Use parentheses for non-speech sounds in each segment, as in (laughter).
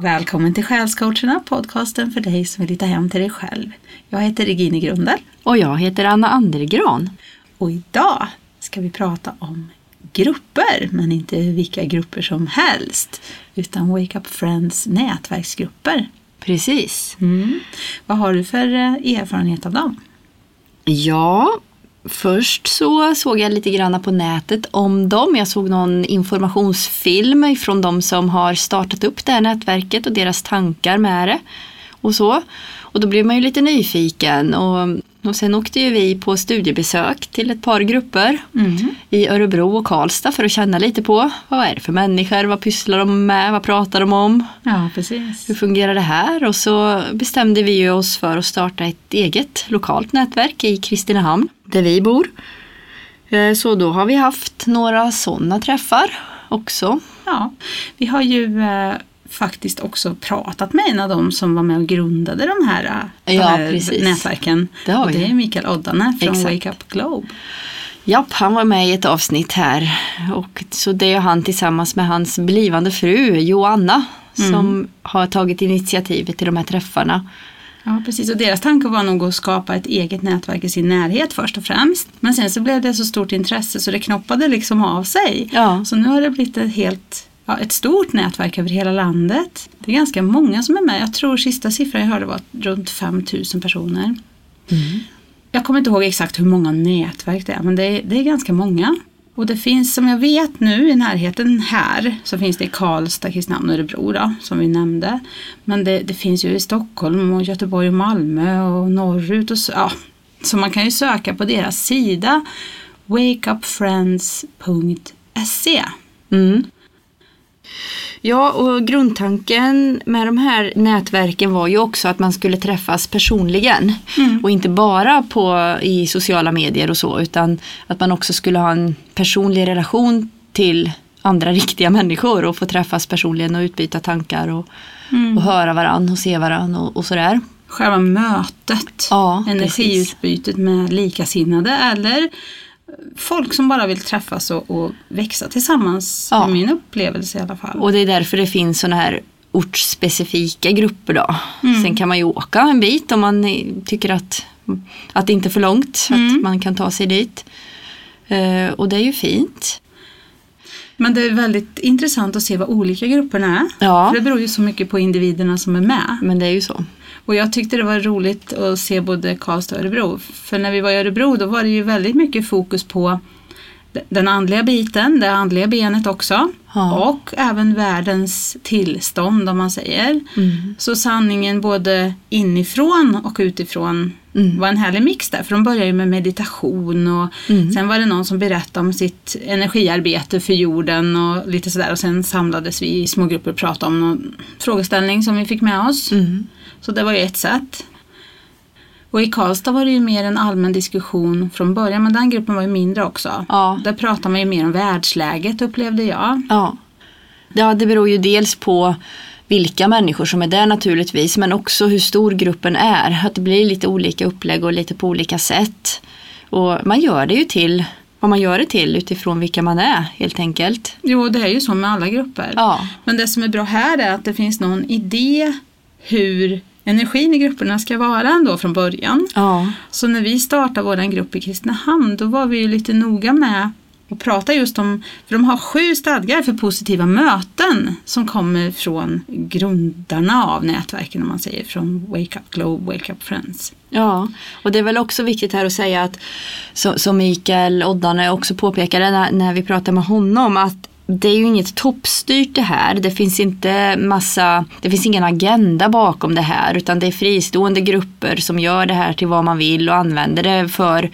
Välkommen till Själscoacherna, podcasten för dig som vill hitta hem till dig själv. Jag heter Regine Grundel Och jag heter Anna Andergran. och idag ska vi prata om grupper, men inte vilka grupper som helst, utan Wake Up Friends nätverksgrupper. Precis. Mm. Vad har du för eh, erfarenhet av dem? Ja, först så såg jag lite grann på nätet om dem. Jag såg någon informationsfilm från de som har startat upp det här nätverket och deras tankar med det. Och så. Och då blev man ju lite nyfiken och, och sen åkte ju vi på studiebesök till ett par grupper i Örebro och Karlstad för att känna lite på vad är det för människor, vad pysslar de med, vad pratar de om, Ja, precis. hur fungerar det här? Och så bestämde vi ju oss för att starta ett eget lokalt nätverk i Kristinehamn där vi bor. Eh, Så då har vi haft några sådana träffar också. Ja, vi har ju eh, faktiskt också pratat med en av dem som var med och grundade de här, eh, de Ja, här precis. nätverken. Det har och det är Mikael Oddane från Exakt. Wake Up Globe. Japp, han var med i ett avsnitt här. Och så det är han tillsammans med hans blivande fru Joanna som har tagit initiativet till de här träffarna. Ja, precis. Och deras tanke var nog att skapa ett eget nätverk i sin närhet först och främst. Men sen så blev det så stort intresse så det knoppade liksom av sig. Ja. Så nu har det blivit ett helt ja, ett stort nätverk över hela landet. Det är ganska många som är med. Jag tror sista siffran jag hörde var runt 5000 personer. Jag kommer inte ihåg exakt hur många nätverk det är, men det är, det är ganska många. Och det finns, som jag vet nu, i närheten här, så finns det i Karlstad, Kristinehamn och Örebro då, som vi nämnde. Men det, det finns ju i Stockholm och Göteborg och Malmö och norrut och så, ja. Så man kan ju söka på deras sida, wakeupfriends.se. Mm. Ja, och grundtanken med de här nätverken var ju också att man skulle träffas personligen. Och inte bara på, i sociala medier och så, utan att man också skulle ha en personlig relation till andra (laughs) riktiga människor och få träffas personligen och utbyta tankar och, och höra varann och se varann och, och sådär. Själva mötet, Ja, energiutbytet med likasinnade eller folk som bara vill träffas och, och växa tillsammans. Ja. min upplevelse i alla fall. Och det är därför det finns sådana här ortsspecifika grupper då. Mm. Sen kan man ju åka en bit om man tycker att, att det inte är för långt. Mm. Att man kan ta sig dit. Eh, och det är ju fint. Men det är väldigt intressant att se vad olika grupperna är. Ja. För det beror ju så mycket på individerna som är med. Men det är ju så. Och jag tyckte det var roligt att se både Karlstad och Örebro. För när vi var i Örebro då var det ju väldigt mycket fokus på den andliga biten, det andliga benet också. Ja. Och även världens tillstånd om man säger. Mm. Så sanningen både inifrån och utifrån Mm. var en härlig mix där. För de började ju med meditation och Mm. sen var det någon som berättade om sitt energiarbete för jorden och lite sådär. Och sen samlades vi i små grupper och pratade om någon frågeställning som vi fick med oss. Mm. Så det var ju ett sätt. Och i Karlstad var det ju mer en allmän diskussion från början, men den gruppen var ju mindre också. Ja. Där pratade man ju mer om världsläget upplevde jag. Ja. ja, det beror ju dels på vilka människor som är där naturligtvis men också hur stor gruppen är. Att det blir lite olika upplägg och lite på olika sätt. Och man gör det ju till vad man gör det till utifrån vilka man är helt enkelt. Jo, det är ju så med alla grupper. Ja, Men det som är bra här är att det finns någon idé hur energin i grupperna ska vara ändå från början. ja, Så när vi startade vår grupp i Kristinehamn då var vi ju lite noga med att prata just om, för de har sju stadgar för positiva möten som kommer från grundarna av nätverken om man säger, från Wake Up Globe, Wake Up Friends. ja. Och det är väl också viktigt här att säga att som Mikael Oddane också påpekade när, när vi pratade med honom att det är ju inget toppstyrt det här. Det finns inte massa, det finns ingen agenda bakom det här utan det är fristående grupper som gör det här till vad man vill och använder det för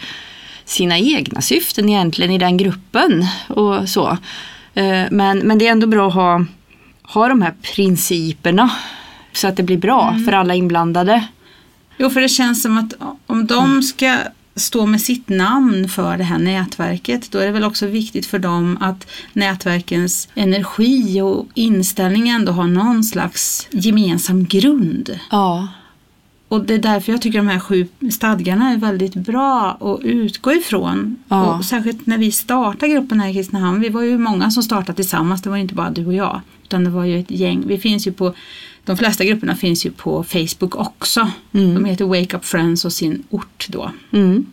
sina egna syften egentligen i den gruppen och så. Eh, Men, men det är ändå bra att ha, ha de här principerna så att det blir bra för alla inblandade. Jo, för det känns som att om de ska stå med sitt namn för det här nätverket, då är det väl också viktigt för dem att nätverkens energi och inställning ändå har någon slags gemensam grund. Ja, Och det är därför jag tycker de här sju stadgarna är väldigt bra att utgå ifrån. Ja. Och särskilt när vi startade gruppen här i Kristinehamn. Vi var ju många som startade tillsammans. Det var inte bara du och jag. Utan det var ju ett gäng. Vi finns ju på De flesta grupperna finns ju på Facebook också. Mm. De heter Wake Up Friends och sin ort då. Mm.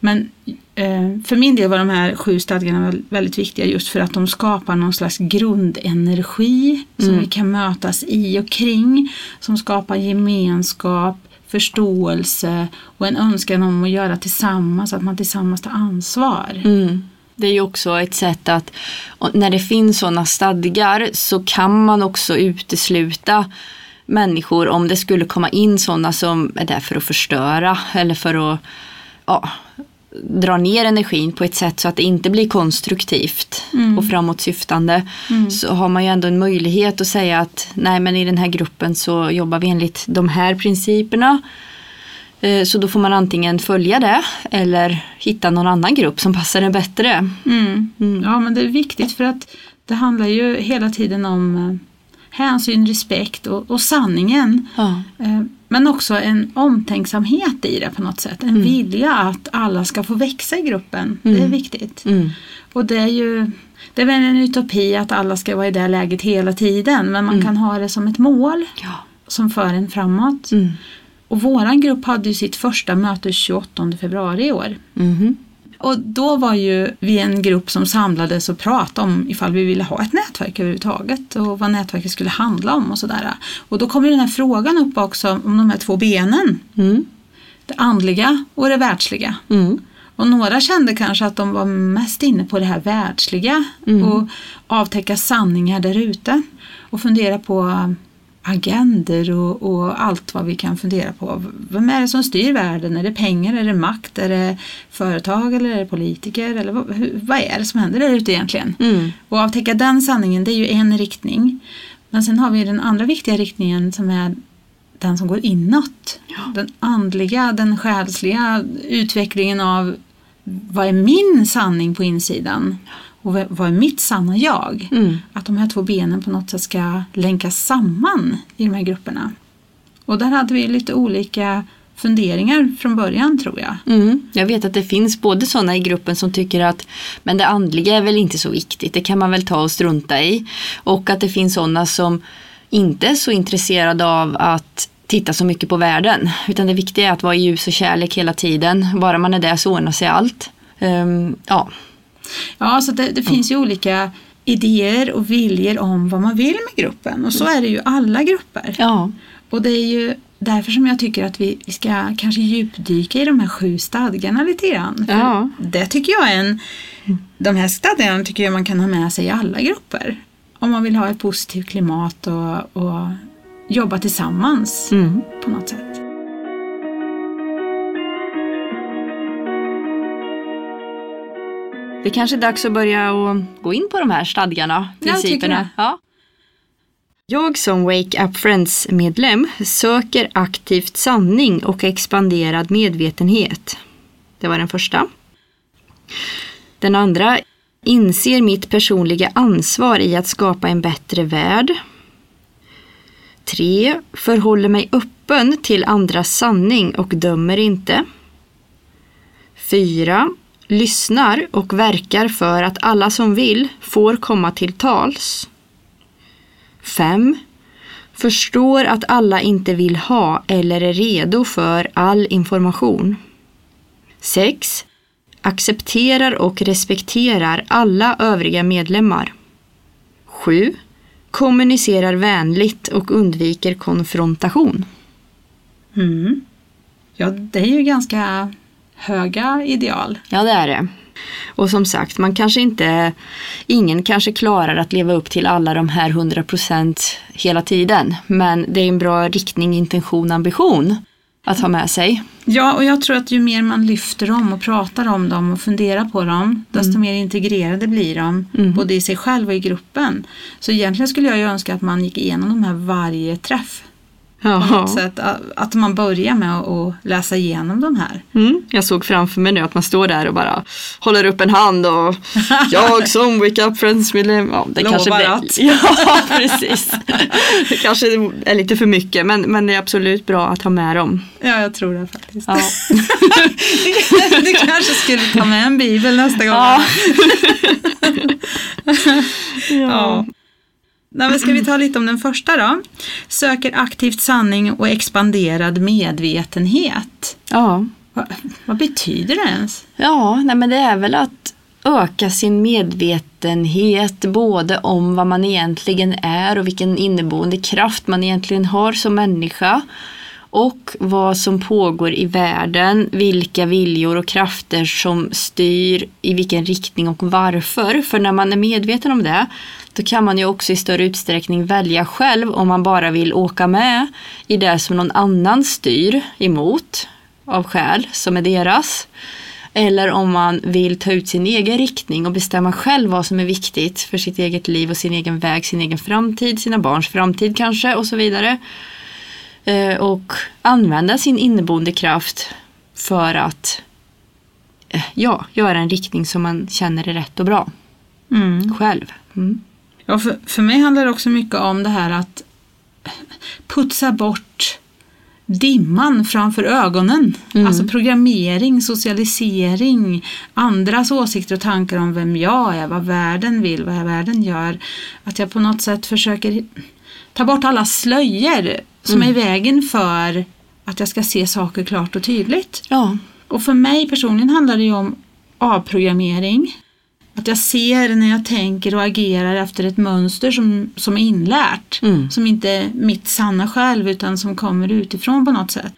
Men eh, för min del var de här sju stadgarna väl- väldigt viktiga just för att de skapar någon slags grundenergi som Mm. vi kan mötas i och kring. Som skapar gemenskap, förståelse och en önskan om att göra tillsammans, att man tillsammans tar ansvar. Mm. Det är ju också ett sätt att när det finns sådana stadgar så kan man också utesluta människor om det skulle komma in sådana som är där för att förstöra eller för att ja, dra ner energin på ett sätt så att det inte blir konstruktivt Mm. och framåtsyftande så har man ju ändå en möjlighet att säga att nej men i den här gruppen så jobbar vi enligt de här principerna. Eh, Så då får man antingen följa det eller hitta någon annan grupp som passar en bättre. Mm. Mm. Ja, men det är viktigt för att det handlar ju hela tiden om eh, hänsyn, respekt och, och sanningen. Ja. Eh, Men också en omtänksamhet i det på något sätt. En vilja att alla ska få växa i gruppen. Det är Mm. viktigt. Mm. Och det är ju det är väl en utopi att alla ska vara i det läget hela tiden. Men man Mm. kan ha det som ett mål Ja. som för en framåt. Mm. Och våran grupp hade ju sitt första möte 28 februari i år. Mhm. Och då var ju vi en grupp som samlades och pratade om ifall vi ville ha ett nätverk överhuvudtaget och vad nätverket skulle handla om och sådär. Och då kom ju den här frågan upp också om de här två benen. Mm. Det andliga och det världsliga. Mm. Och några kände kanske att de var mest inne på det här världsliga Mm. och avtäcka sanningar där ute. Och fundera på agender och, och allt vad vi kan fundera på. Vem är det som styr världen? Är det pengar? Är det makt? Är det företag? Eller är det politiker? Eller vad, hur, vad är det som händer där ute egentligen? Mm. Och avtäcka den sanningen, det är ju en riktning. Men sen har vi den andra viktiga riktningen som är den som går inåt. Den andliga, den själsliga utvecklingen av vad är min sanning på insidan? Och vad- är mitt sanna jag? Mm. Att de här två benen på något sätt ska länkas samman i de här grupperna. Och där hade vi lite olika funderingar från början tror jag. Mm. Jag vet att det finns både sådana i gruppen som tycker att men det andliga är väl inte så viktigt, det kan man väl ta och strunta i. Och att det finns sådana som inte är så intresserade av att titta så mycket på världen. Utan det viktiga är att vara i ljus och kärlek hela tiden. Bara man är där så ordnar sig allt. Ehm, ja. Ja, så det, det finns ju olika idéer och viljor om vad man vill med gruppen. Och så är det ju alla grupper. ja. Och det är ju därför som jag tycker att vi, vi ska kanske djupdyka i de här sju stadgarna lite grann. Ja. Det tycker jag är en... De här stadgarna tycker jag man kan ha med sig i alla grupper. Om man vill ha ett positivt klimat och, och jobba tillsammans Mm. på något sätt. Det kanske är dags att börja och gå in på de här stadgarna, Ja, jag principerna. Ja. Jag som Wake Up Friends-medlem söker aktivt sanning och expanderad medvetenhet. Det var den första. Den andra inser mitt personliga ansvar i att skapa en bättre värld. 3. Förhåller mig öppen till andras sanning och dömer inte. 4. Lyssnar och verkar för att alla som vill får komma till tals. 5. Förstår att alla inte vill ha eller är redo för all information. 6. Accepterar och respekterar alla övriga medlemmar. 7. Kommunicerar vänligt och undviker konfrontation. Mm. Ja, det är ju ganska höga ideal. Ja, det är det. Och som sagt, man kanske inte, ingen kanske klarar att leva upp till alla de här 100% hela tiden. Men det är en bra riktning, intention, ambition att ha med sig. Ja, och jag tror att ju mer man lyfter dem och pratar om dem och funderar på dem, desto mer integrerade blir de, Mm. både i sig själv och i gruppen. Så egentligen skulle jag ju önska att man gick igenom de här varje träff. Något sätt, att- man börjar med att att läsa igenom de här. Mm, jag såg framför mig nu att man står där och bara håller upp en hand och jag som Wake Up Friends medlem. Ja, det Lovar kanske blir, att. (laughs) Ja, precis. Det kanske är lite för mycket men, men det är absolut bra att ha med dem. Ja, jag tror det faktiskt. Ja. (laughs) du kanske skulle ta med en bibel nästa gång. Ja. (laughs) Ja. Nej, men ska vi ta lite om den första då? Söker aktivt sanning och expanderad medvetenhet. Ja. Vad, vad betyder det ens? Ja, nej men det är väl att öka sin medvetenhet både om vad man egentligen är och vilken inneboende kraft man egentligen har som människa och vad som pågår i världen, vilka viljor och krafter som styr i vilken riktning och varför. För när man är medveten om det, då kan man ju också i större utsträckning välja själv om man bara vill åka med i det som någon annan styr emot av skäl som är deras. Eller om man vill ta ut sin egen riktning och bestämma själv vad som är viktigt för sitt eget liv och sin egen väg, sin egen framtid, sina barns framtid kanske och så vidare. Eh, och använda sin inneboende kraft för att eh, ja, göra en riktning som man känner är rätt och bra Mm. själv. Mm. Ja, för, för mig handlar det också mycket om det här att putsa bort dimman framför ögonen. Mm. Alltså programmering, socialisering, andras åsikter och tankar om vem jag är, vad världen vill, vad världen gör. Att jag på något sätt försöker ta bort alla slöjor som är i vägen för att jag ska se saker klart och tydligt. Ja. Och för mig personligen handlar det ju om avprogrammering. Att jag ser när jag tänker och agerar efter ett mönster som, som är inlärt. Mm. Som inte är mitt sanna själv utan som kommer utifrån på något sätt.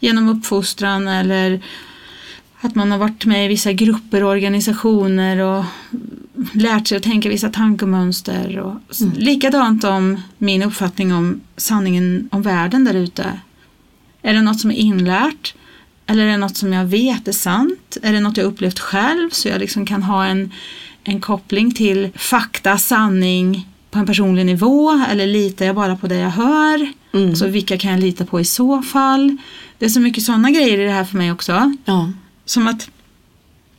Genom uppfostran eller att man har varit med i vissa grupper och organisationer och lärt sig att tänka vissa tankemönster. Och Mm. Likadant om min uppfattning om sanningen om världen där ute. Är det något som är inlärt? Eller är det något som jag vet är sant? Är det något jag upplevt själv så jag liksom kan ha en, en koppling till fakta, sanning på en personlig nivå? Eller litar jag bara på det jag hör? Mm. Så vilka kan jag lita på i så fall? Det är så mycket sådana grejer i det här för mig också. Ja. Som att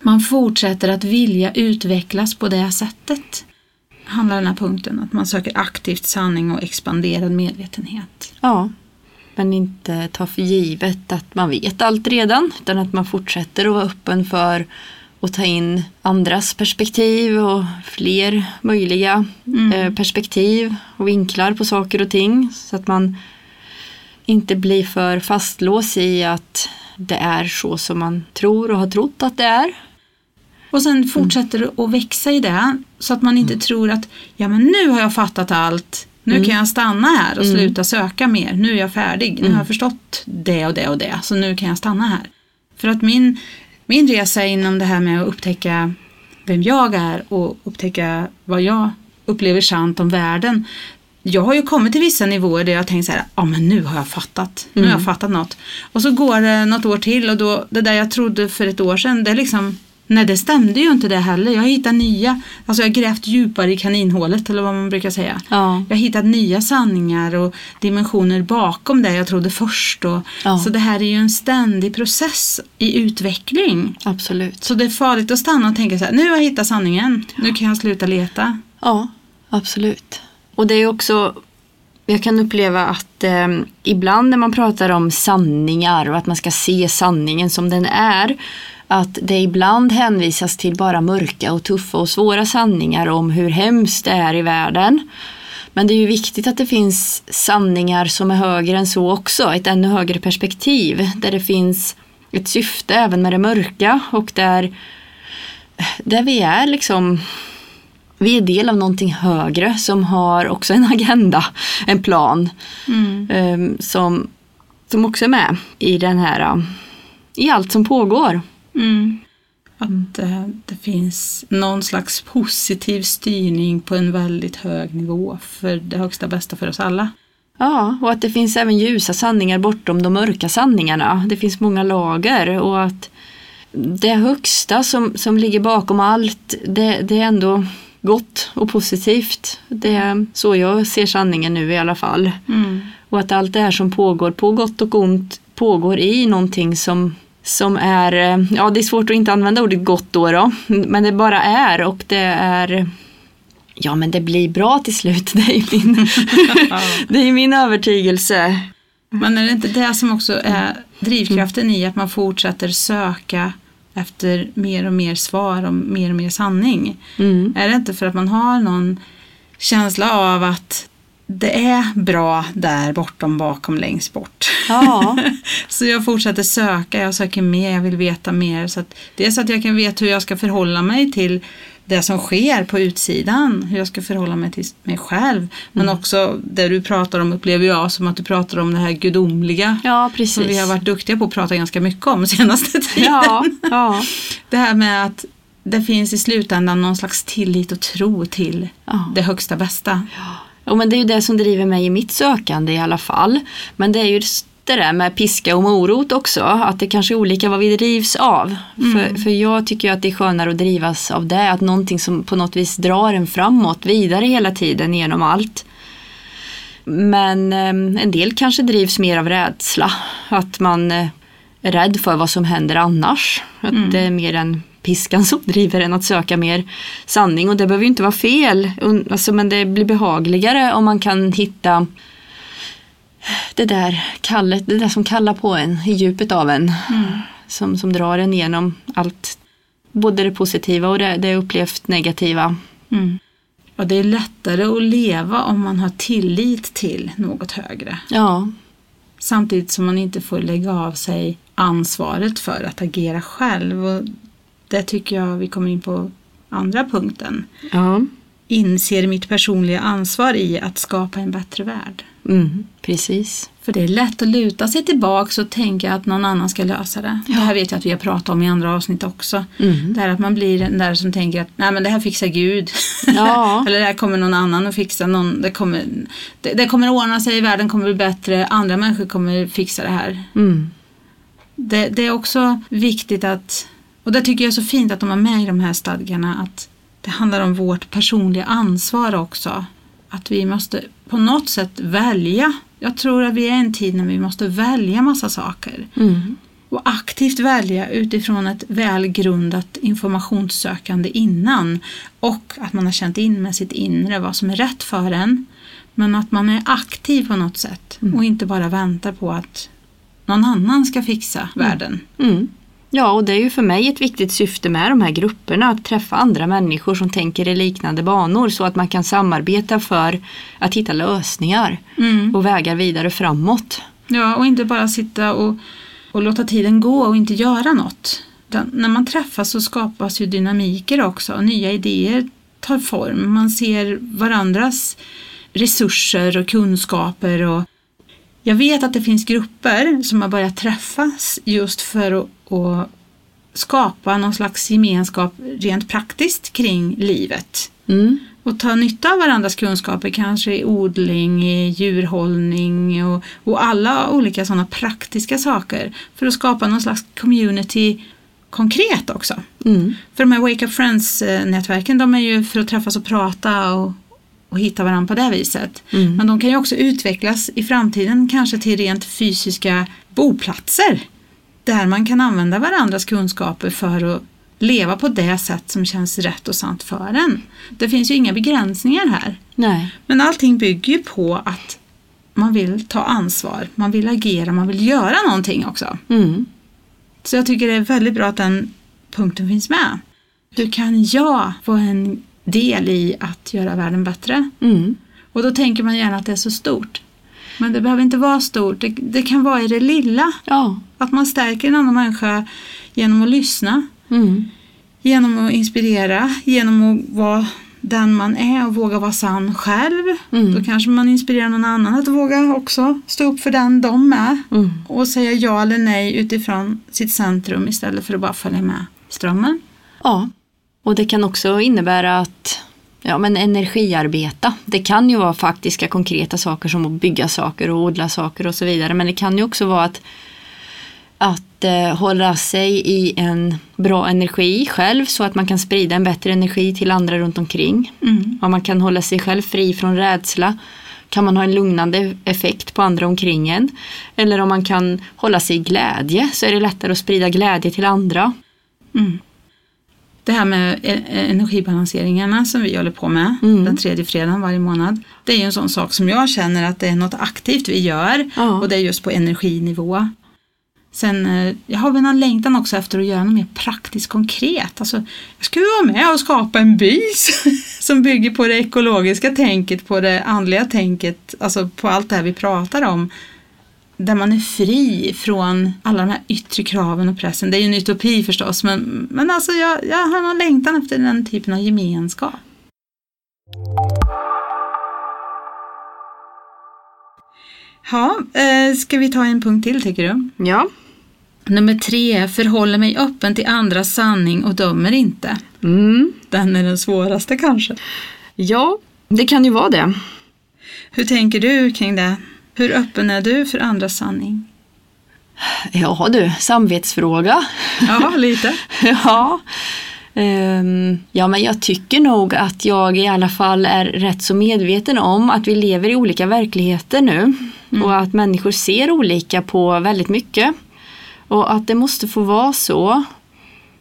man fortsätter att vilja utvecklas på det sättet. Handlar den här punkten att man söker aktivt sanning och expanderad medvetenhet. ja. Men inte ta för givet att man vet allt redan utan att man fortsätter att vara öppen för att ta in andras perspektiv och fler möjliga Mm. eh, perspektiv och vinklar på saker och ting så att man inte blir för fastlåst i att det är så som man tror och har trott att det är. Och sen fortsätter det att växa i det så att man inte tror att ja men nu har jag fattat allt. Nu Mm. kan jag stanna här och Mm. sluta söka mer. Nu är jag färdig. Nu har jag förstått det och det och det. Så nu kan jag stanna här. För att min, min resa inom det här med att upptäcka vem jag är och upptäcka vad jag upplever sant om världen. Jag har ju kommit till vissa nivåer där jag tänkt så här, ja men nu har jag fattat. Nu har jag Mm. fattat något. Och så går det något år till och då, det där jag trodde för ett år sedan, det är liksom Nej det stämde ju inte det heller. Jag hittat nya, alltså jag har grävt djupare i kaninhålet eller vad man brukar säga. Ja. Jag har hittat nya sanningar och dimensioner bakom det jag trodde först. Och, Ja. Så det här är ju en ständig process i utveckling. Absolut. Så det är farligt att stanna och tänka så här, nu har jag hittat sanningen, nu kan jag sluta leta. Ja, absolut. Och det är också, jag kan uppleva att eh, ibland när man pratar om sanningar och att man ska se sanningen som den är, att det ibland hänvisas till bara mörka och tuffa och svåra sanningar om hur hemskt det är i världen. Men det är ju viktigt att det finns sanningar som är högre än så också, ett ännu högre perspektiv, där det finns ett syfte även med det mörka och där, där vi är liksom vi är del av någonting högre som har också en agenda, en plan eh, som, som också är med i den här, i allt som pågår. Mm. Att eh, det finns någon slags positiv styrning på en väldigt hög nivå för det högsta bästa för oss alla. Ja, och att det finns även ljusa sanningar bortom de mörka sanningarna. Det finns många lager och att det högsta som, som ligger bakom allt, det, det är ändå gott och positivt. Det är så jag ser sanningen nu i alla fall. Och att allt det här som pågår, på gott och ont, pågår i någonting som, som är, eh, ja det är svårt att inte använda ordet gott då, då men det bara är och det är Ja men det blir bra till slut, (laughs) det är min, (laughs) det är min övertygelse. Men är det inte det som också är drivkraften i att man fortsätter söka efter mer och mer svar och mer och mer sanning? Mm. Är det inte för att man har någon känsla av att det är bra där bortom, bakom, längst bort. Ja. (laughs) så jag fortsätter söka, jag söker mer, jag vill veta mer. Så att, dels att jag kan veta hur jag ska förhålla mig till det som sker på utsidan, hur jag ska förhålla mig till mig själv. Men Mm. också det du pratar om upplever jag som att du pratar om det här gudomliga. ja, precis. Som vi har varit duktiga på att prata ganska mycket om senaste (laughs) tiden. Ja, ja, Det här med att det finns i slutändan någon slags tillit och tro till ja. det högsta bästa. Ja, men det är ju det som driver mig i mitt sökande i alla fall. Men det är ju det där med piska och morot också, att det kanske är olika vad vi drivs av. För, för jag tycker att det är skönare att drivas av det, att någonting som på något vis drar en framåt, vidare hela tiden genom allt. Men eh, en del kanske drivs mer av rädsla, att man eh, är rädd för vad som händer annars. Att det är mer en piskan som driver en att söka mer sanning och det behöver ju inte vara fel. Alltså, men det blir behagligare om man kan hitta det där kallet, det där som kallar på en i djupet av en. Som, som drar en igenom allt, både det positiva och det, det upplevt negativa. Mm. Och det är lättare att leva om man har tillit till något högre. Ja, Samtidigt som man inte får lägga av sig ansvaret för att agera själv. Och det tycker jag vi kommer in på andra punkten. ja. Inser mitt personliga ansvar i att skapa en bättre värld. Mm, precis. För det är lätt att luta sig tillbaka och tänka att någon annan ska lösa det. Det här vet jag att vi har pratat om i andra avsnitt också. Mm. Det här att man blir den där som tänker att nej men det här fixar Gud. Ja. (laughs) Eller det här kommer någon annan att fixa. Någon, det, kommer, det, det kommer ordna sig, världen kommer bli bättre, andra människor kommer fixa det här. Mm. Det, det är också viktigt att, och det tycker jag är så fint att de har med i de här stadgarna, att det handlar om vårt personliga ansvar också. Att vi måste på något sätt välja. Jag tror att vi är i en tid när vi måste välja massa saker. Mm. Och aktivt välja utifrån ett välgrundat informationssökande innan. Och att man har känt in med sitt inre vad som är rätt för en. Men att man är aktiv på något sätt och inte bara väntar på att någon annan ska fixa världen. Mm. Ja, och det är ju för mig ett viktigt syfte med de här grupperna, att träffa andra människor som tänker i liknande banor så att man kan samarbeta för att hitta lösningar Mm. och vägar vidare framåt. Ja, och inte bara sitta och, och låta tiden gå och inte göra något. Utan när man träffas så skapas ju dynamiker också nya idéer tar form. Man ser varandras resurser och kunskaper. Och jag vet att det finns grupper som har börjat träffas just för att, att skapa någon slags gemenskap rent praktiskt kring livet Mm. och ta nytta av varandras kunskaper, kanske i odling, i djurhållning och, och alla olika sådana praktiska saker för att skapa någon slags community konkret också. Mm. För de här Wake Up Friends-nätverken, de är ju för att träffas och prata och, och hitta varandra på det viset. Mm. Men de kan ju också utvecklas i framtiden kanske till rent fysiska boplatser där man kan använda varandras kunskaper för att leva på det sätt som känns rätt och sant för en. Det finns ju inga begränsningar här. Nej. Men allting bygger ju på att man vill ta ansvar, man vill agera, man vill göra någonting också. Mm. Så jag tycker det är väldigt bra att den punkten finns med. Hur kan jag få en del i att göra världen bättre? Mm. Och då tänker man gärna att det är så stort. Men det behöver inte vara stort, det, det kan vara i det lilla. Ja. Att man stärker en annan människa genom att lyssna, Mm. genom att inspirera, genom att vara den man är och våga vara sann själv. Mm. Då kanske man inspirerar någon annan att våga också stå upp för den de är Mm. och säga ja eller nej utifrån sitt centrum istället för att bara följa med strömmen. Ja. Och det kan också innebära att ja, men energiarbeta. Det kan ju vara faktiska konkreta saker som att bygga saker och odla saker och så vidare. Men det kan ju också vara att, att eh, hålla sig i en bra energi själv så att man kan sprida en bättre energi till andra runt omkring. Mm. Om man kan hålla sig själv fri från rädsla kan man ha en lugnande effekt på andra omkring en. Eller om man kan hålla sig i glädje så är det lättare att sprida glädje till andra. Mm. Det här med e- energibalanseringarna som vi håller på med Mm. den tredje fredagen varje månad. Det är ju en sån sak som jag känner att det är något aktivt vi gör Ja. och det är just på energinivå. Sen eh, jag har väl en längtan också efter att göra något mer praktiskt konkret. Alltså, jag skulle vara med och skapa en by (laughs) som bygger på det ekologiska tänket, på det andliga tänket, alltså på allt det här vi pratar om. Där man är fri från alla de här yttre kraven och pressen. Det är ju en utopi förstås, men, men alltså jag, jag har någon längtan efter den typen av gemenskap. Ja, eh, ska vi ta en punkt till tycker du? Ja. Nummer tre, förhåller mig öppen till andras sanning och dömer inte. Mm. Den är den svåraste kanske. Ja, det kan ju vara det. Hur tänker du kring det? Hur öppen är du för andras sanning? Ja du, samvetsfråga. Ja, lite. (laughs) ja. Ehm, ja, men jag tycker nog att jag i alla fall är rätt så medveten om att vi lever i olika verkligheter nu och att människor ser olika på väldigt mycket. Och att det måste få vara så.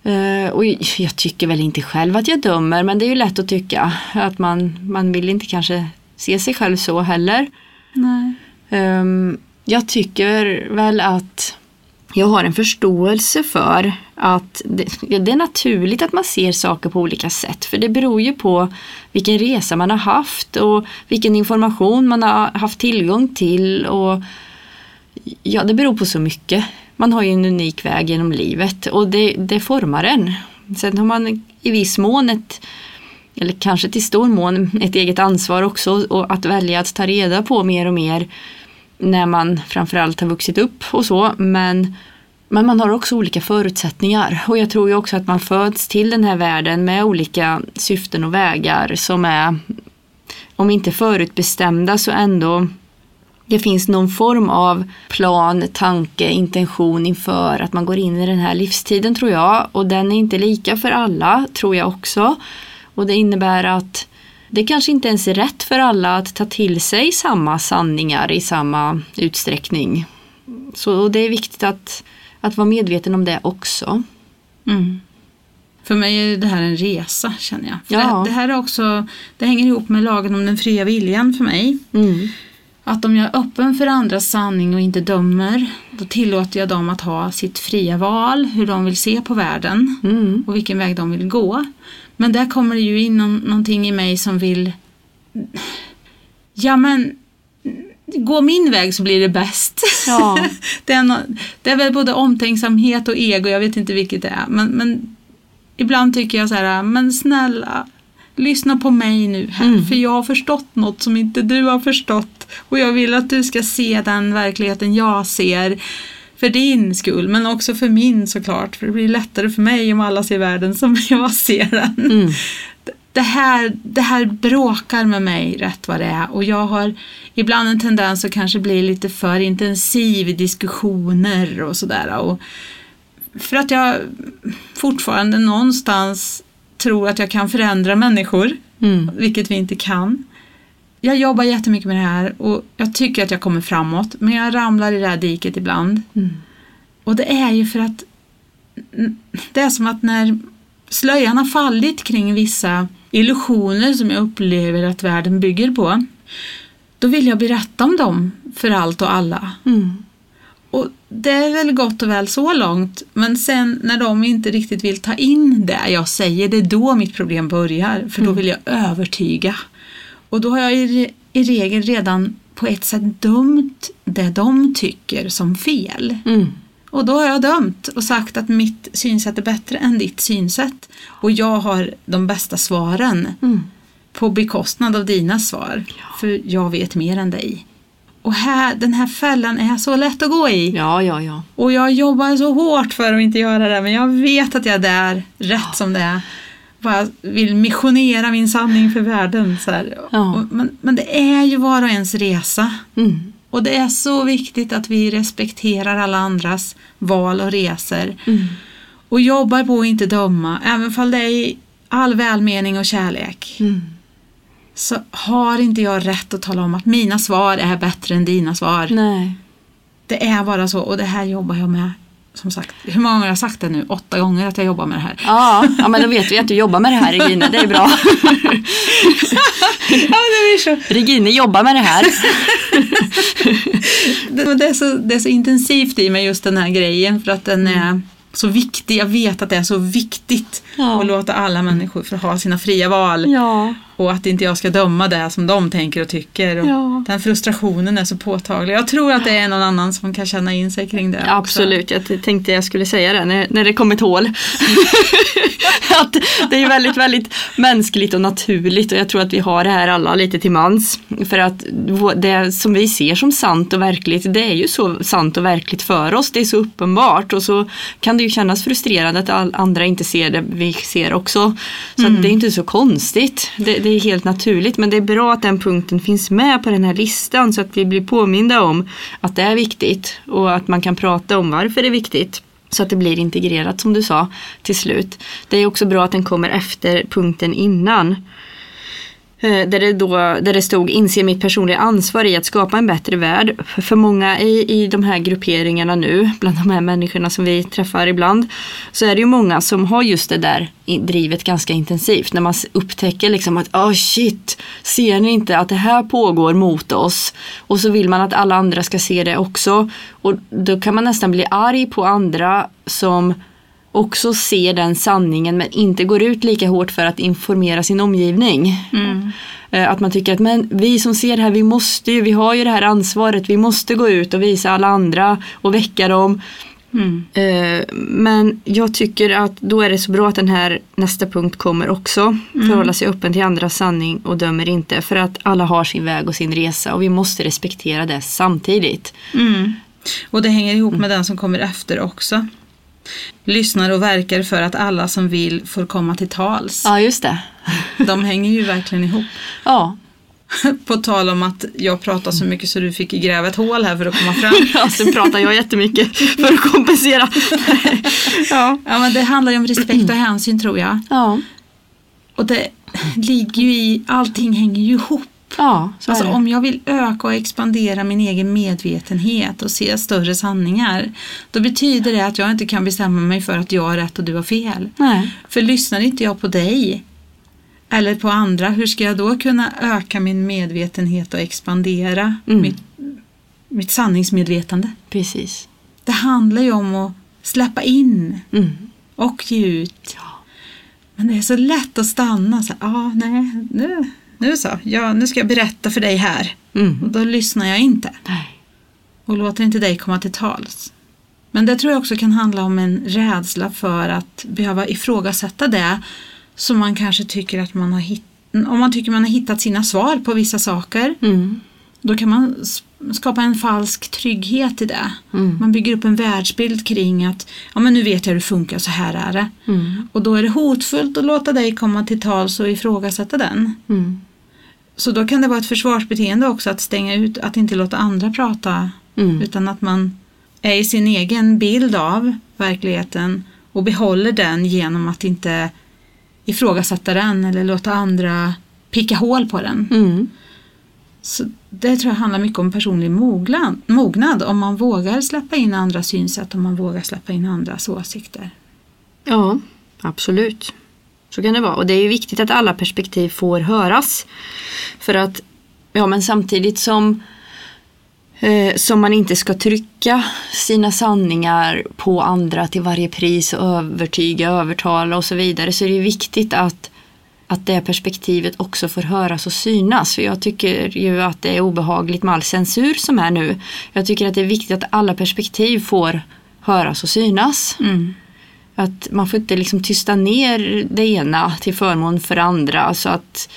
Eh, och jag tycker väl inte själv att jag dömer men det är ju lätt att tycka att man, man vill inte kanske se sig själv så heller. Nej. Ehm, jag tycker väl att jag har en förståelse för att det, det, är naturligt att man ser saker på olika sätt. För det beror ju på vilken resa man har haft och vilken information man har haft tillgång till. Och ja, det beror på så mycket. Man har ju en unik väg genom livet och det, det formar en. Sen har man i viss mån ett eller kanske till stor mån ett eget ansvar också och att välja att ta reda på mer och mer när man framförallt har vuxit upp och så. Men, men man har också olika förutsättningar och jag tror ju också att man föds till den här världen med olika syften och vägar som är om inte förutbestämda så ändå det finns någon form av plan, tanke, intention inför att man går in i den här livstiden tror jag och den är inte lika för alla tror jag också. Och det innebär att det kanske inte ens är rätt för alla att ta till sig samma sanningar i samma utsträckning. Så det är viktigt att, att vara medveten om det också. Mm. För mig är det här en resa känner jag. För Ja. det, det här är också, det hänger ihop med lagen om den fria viljan för mig. Mm. Att om jag är öppen för andras sanning och inte dömer, då tillåter jag dem att ha sitt fria val, hur de vill se på världen Mm. och vilken väg de vill gå. Men där kommer det ju in någon, någonting i mig som vill Ja men Gå min väg så blir det bäst. Ja. (laughs) det, är no, det är väl både omtänksamhet och ego, jag vet inte vilket det är. Men, men ibland tycker jag så här, men snälla lyssna på mig nu här. Mm. För jag har förstått något som inte du har förstått. Och jag vill att du ska se den verkligheten jag ser. För din skull, men också för min såklart. För det blir lättare för mig om alla ser världen som (laughs) jag ser den. Mm. Det, här, det här bråkar med mig rätt vad det är. Och jag har ibland en tendens att kanske bli lite för intensiv i diskussioner och sådär. Och för att jag fortfarande någonstans tror att jag kan förändra människor, Mm. vilket vi inte kan. Jag jobbar jättemycket med det här och jag tycker att jag kommer framåt, men jag ramlar i det här diket ibland. Mm. Och det är ju för att det är som att när slöjan har fallit kring vissa illusioner som jag upplever att världen bygger på, då vill jag berätta om dem för allt och alla. Mm. Och det är väl gott och väl så långt, men sen när de inte riktigt vill ta in det jag säger, det är då mitt problem börjar, för då vill jag övertyga. Och då har jag i, i regel redan på ett sätt dömt det de tycker som fel. Mm. Och då har jag dömt och sagt att mitt synsätt är bättre än ditt synsätt. Och jag har de bästa svaren Mm. på bekostnad av dina svar. För jag vet mer än dig. Och här, den här fällan är så lätt att gå i. Ja, ja, ja. Och jag jobbar så hårt för att inte göra det, men jag vet att jag är där, rätt som det är. Bara vill missionera min sanning för världen. Så. Ja. Och, men, men det är ju var och ens resa. Mm. Och det är så viktigt att vi respekterar alla andras val och resor. Mm. Och jobbar på att inte döma, även fall det är i all välmening och kärlek. Mm. Så har inte jag rätt att tala om att mina svar är bättre än dina svar. Nej. Det är bara så och det här jobbar jag med som sagt, hur många gånger har jag sagt det nu? Åtta gånger att jag jobbar med det här. Ja, ja men då vet vi att du jobbar med det här Regine, det är bra. (laughs) ja, så. Regine jobbar med det här. det, det, är så, det är så intensivt i mig just den här grejen för att den är så viktig. Jag vet att det är så viktigt Ja. att låta alla människor få ha sina fria val. Ja, Och att inte jag ska döma det som de tänker och tycker. Och Ja. Den frustrationen är så påtaglig. Jag tror att det är någon annan som kan känna in sig kring det. också. absolut. Jag tänkte jag skulle säga det när, när det kom ett hål. (laughs) att det är väldigt, väldigt mänskligt och naturligt och jag tror att vi har det här alla lite till mans. För att det som vi ser som sant och verkligt, det är ju så sant och verkligt för oss. Det är så uppenbart och så kan det ju kännas frustrerande att andra inte ser det vi ser också. Så att det är inte så konstigt. Det, det det är helt naturligt men det är bra att den punkten finns med på den här listan så att vi blir påminda om att det är viktigt och att man kan prata om varför det är viktigt. Så att det blir integrerat som du sa till slut. Det är också bra att den kommer efter punkten innan. Eh, där det, då, där det stod inse mitt personliga ansvar i att skapa en bättre värld. För, många i, i de här grupperingarna nu, bland de här människorna som vi träffar ibland, så är det ju många som har just det där drivet ganska intensivt. När man upptäcker liksom att oh shit, ser ni inte att det här pågår mot oss? Och så vill man att alla andra ska se det också. Och då kan man nästan bli arg på andra som också ser den sanningen men inte går ut lika hårt för att informera sin omgivning. Eh, Att man tycker att men vi som ser det här, vi måste ju, vi har ju det här ansvaret, vi måste gå ut och visa alla andra och väcka dem. Mm. Eh, Men jag tycker att då är det så bra att den här nästa punkt kommer också. Förhålla sig öppen till andras sanning och dömer inte. För att alla har sin väg och sin resa och vi måste respektera det samtidigt. Mm. Och det hänger ihop med den som kommer efter också. Lyssnar och verkar för att alla som vill får komma till tals. Ja, just det. (laughs) De hänger ju verkligen ihop. Ja, (laughs) På tal om att jag pratar så mycket så du fick gräva ett hål här för att komma fram. (laughs) ja sen pratar jag jättemycket för att kompensera. ja. Ja men det handlar ju om respekt och hänsyn tror jag. Ja, Och det ligger ju i, allting hänger ju ihop. Ja så Alltså om jag vill öka och expandera min egen medvetenhet och se större sanningar. Då betyder det att jag inte kan bestämma mig för att jag har rätt och du har fel. Nej. För lyssnar inte jag på dig eller på andra, hur ska jag då kunna öka min medvetenhet och expandera Mm. mitt, mitt sanningsmedvetande? Precis. Det handlar ju om att släppa in Mm. och ge ut. Men det är så lätt att stanna. Så, ah, nej, nu, nu så. Ja, nu ska jag berätta för dig här. Och Mm. då lyssnar jag inte Nej. och låter inte dig komma till tals. Men det tror jag också kan handla om en rädsla för att behöva ifrågasätta det som man kanske tycker att man har hittat. Om man tycker man har hittat sina svar på vissa saker, Mm. då kan man skapa en falsk trygghet i det. Mm. Man bygger upp en världsbild kring att ja, men nu vet jag hur det funkar, så här är det. Mm. Och då är det hotfullt att låta dig komma till tals och ifrågasätta den. Mm. Så då kan det vara ett försvarsbeteende också att stänga ut, att inte låta andra prata Mm. utan att man är i sin egen bild av verkligheten och behåller den genom att inte ifrågasätta den eller låta andra picka hål på den. Mm. Så det tror jag handlar mycket om personlig mognad, mognad om man vågar släppa in andra synsätt, om man vågar släppa in andras åsikter. Ja, absolut. Så kan det vara. Och det är ju viktigt att alla perspektiv får höras. För att, ja men samtidigt som eh, som man inte ska trycka sina sanningar på andra till varje pris och övertyga, övertala och så vidare så är det viktigt att, att det perspektivet också får höras och synas. För jag tycker ju att det är obehagligt med all censur som är nu. Jag tycker att det är viktigt att alla perspektiv får höras och synas. Mm. Att man får inte liksom tysta ner det ena till förmån för det andra. Alltså att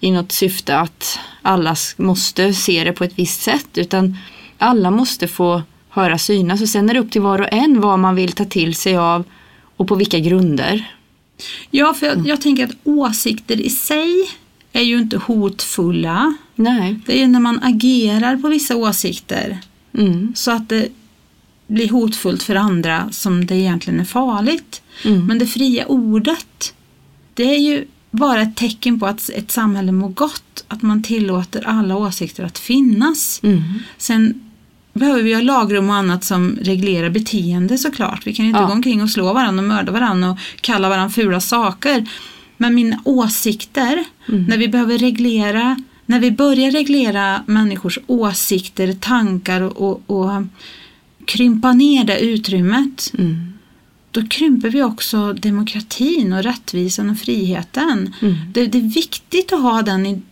i något syfte att alla måste se det på ett visst sätt. Utan alla måste få höra synas. Och sen är det upp till var och en vad man vill ta till sig av och på vilka grunder. Ja, för jag, jag tänker att åsikter i sig är ju inte hotfulla. Nej. Det är ju när man agerar på vissa åsikter Mm. så att det blir hotfullt för andra som det egentligen är farligt. Mm. Men det fria ordet, det är ju bara ett tecken på att ett samhälle mår gott. Att man tillåter alla åsikter att finnas. Mm. Sen behöver vi ha lagrum och annat som reglerar beteende såklart. Vi kan ju inte Ja. gå omkring och slå varandra och mörda varandra och kalla varandra fula saker. Men mina åsikter, när vi behöver reglera, när vi börjar reglera människors åsikter, tankar och, och, och krympa ner det utrymmet, Mm. då krymper vi också demokratin och rättvisan och friheten. Det, det är viktigt att ha den,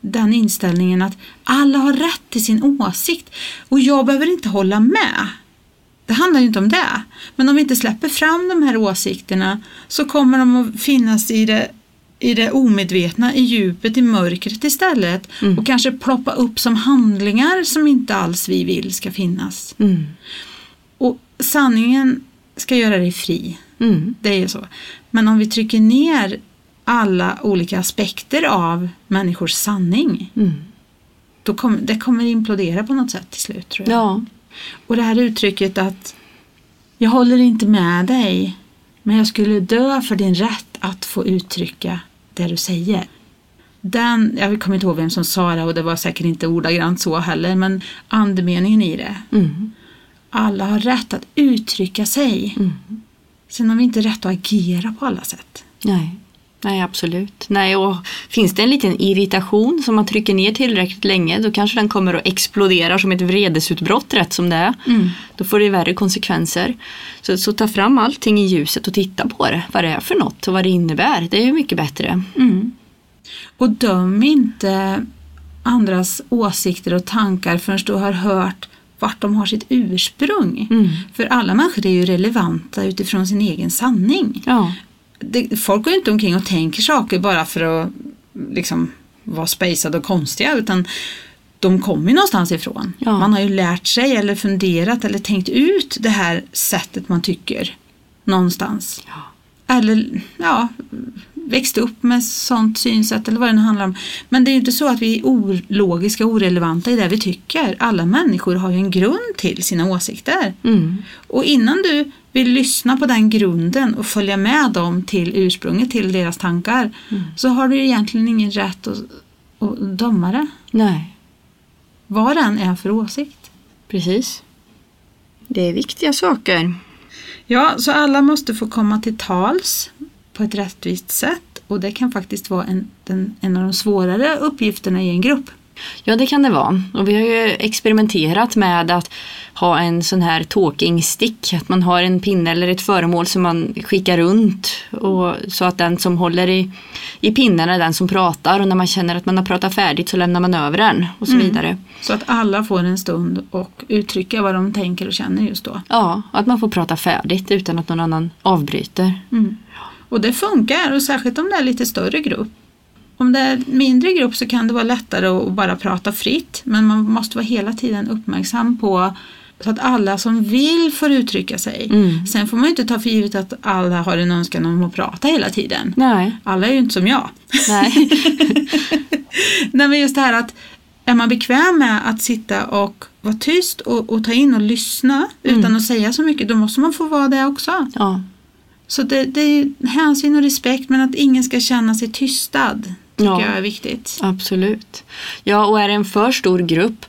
den inställningen att alla har rätt till sin åsikt och jag behöver inte hålla med. Det handlar ju inte om det. Men om vi inte släpper fram de här åsikterna så kommer de att finnas i det, i det omedvetna, i djupet, i mörkret istället och kanske ploppa upp som handlingar som inte alls vi vill ska finnas. Mm. Och sanningen ska göra dig fri. Mm. Det är ju så. Men om vi trycker ner alla olika aspekter av människors sanning, Mm. då kommer det kommer implodera på något sätt till slut tror jag. Ja. Och det här uttrycket att jag håller inte med dig, men jag skulle dö för din rätt att få uttrycka det du säger. Den, jag kommer inte ihåg vem som sa det och det var säkert inte ordagrant så heller, men andemeningen i det. Mm. Alla har rätt att uttrycka sig. Mm. Sen har vi inte rätt att agera på alla sätt. Nej. Nej, absolut. Nej, och finns det en liten irritation som man trycker ner tillräckligt länge då kanske den kommer att explodera som ett vredesutbrott rätt som det är. Då får det värre konsekvenser. Så, så ta fram allting i ljuset och titta på det. Vad det är för något och vad det innebär. Det är ju mycket bättre. Mm. Och döm inte andras åsikter och tankar förrän du har hört vart de har sitt ursprung. Mm. För alla människor är ju relevanta utifrån sin egen sanning. Ja. Det, folk går ju inte omkring och tänker saker bara för att liksom vara spejsade och konstiga utan de kommer ju någonstans ifrån. Ja. Man har ju lärt sig eller funderat eller tänkt ut det här sättet man tycker någonstans. Ja. Eller ja, växt upp med sånt synsätt eller vad det nu handlar om. Men det är ju inte så att vi är ologiska och orelevanta i det vi tycker. Alla människor har ju en grund till sina åsikter. Mm. Och innan du vill lyssna på den grunden och följa med dem till ursprunget, till deras tankar, så har du ju egentligen ingen rätt att, att döma det. Nej, Vad den är för åsikt. precis. Det är viktiga saker. Ja, så alla måste få komma till tals på ett rättvist sätt och det kan faktiskt vara en, den, en av de svårare uppgifterna i en grupp. Ja, det kan det vara. Och vi har ju experimenterat med att ha en sån här talking stick. Att man har en pinne eller ett föremål som man skickar runt. Och så att den som håller i, i pinnen är den som pratar. Och när man känner att man har pratat färdigt så lämnar man över den. Och så vidare. Så att alla får en stund och uttrycka vad de tänker och känner just då. Ja, att man får prata färdigt utan att någon annan avbryter. Och det funkar, och särskilt om det är lite större grupp. Om det är mindre grupp så kan det vara lättare att bara prata fritt, men man måste vara hela tiden uppmärksam på så att alla som vill får uttrycka sig. Mm. Sen får man ju inte ta för givet att alla har en önskan om att prata hela tiden. Nej. Alla är ju inte som jag. Nej. (laughs) Nej men just det här att är man bekväm med att sitta och vara tyst och, och ta in och lyssna utan att säga så mycket, då måste man få vara det också. ja. Så det, det är hänsyn och respekt men att ingen ska känna sig tystad tycker Ja. jag är viktigt. Absolut. Ja, och är det en för stor grupp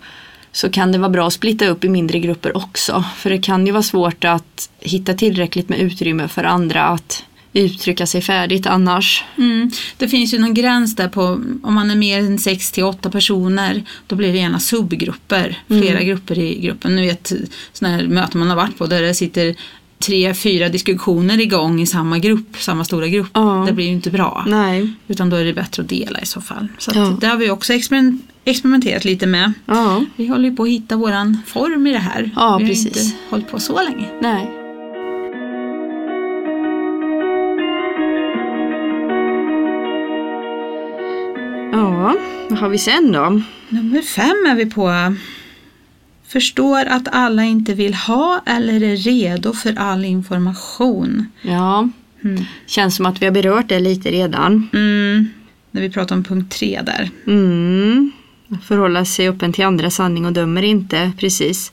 så kan det vara bra att splitta upp i mindre grupper också. För det kan ju vara svårt att hitta tillräckligt med utrymme för andra att uttrycka sig färdigt annars. Mm. Det finns ju någon gräns där på om man är mer än 6 till 8 personer då blir det gärna subgrupper, flera grupper i gruppen. Nu vet sådana här möten man har varit på där det sitter tre, fyra diskussioner igång i samma grupp, samma stora grupp. Ja. Det blir ju inte bra. Nej. Utan då är det bättre att dela i så fall. Så Ja. det har vi också experim- experimenterat lite med. Ja. Vi håller ju på att hitta våran form i det här. Ja, vi har precis. inte hållit på så länge. Nej. Ja, vad har vi sen då? Nummer fem är vi på. Förstår att alla inte vill ha eller är redo för all information. Ja, Mm. känns som att vi har berört det lite redan. Mm. När vi pratar om punkt tre där. Mm. Förhålla sig öppen till andra sanning och dömer inte, precis.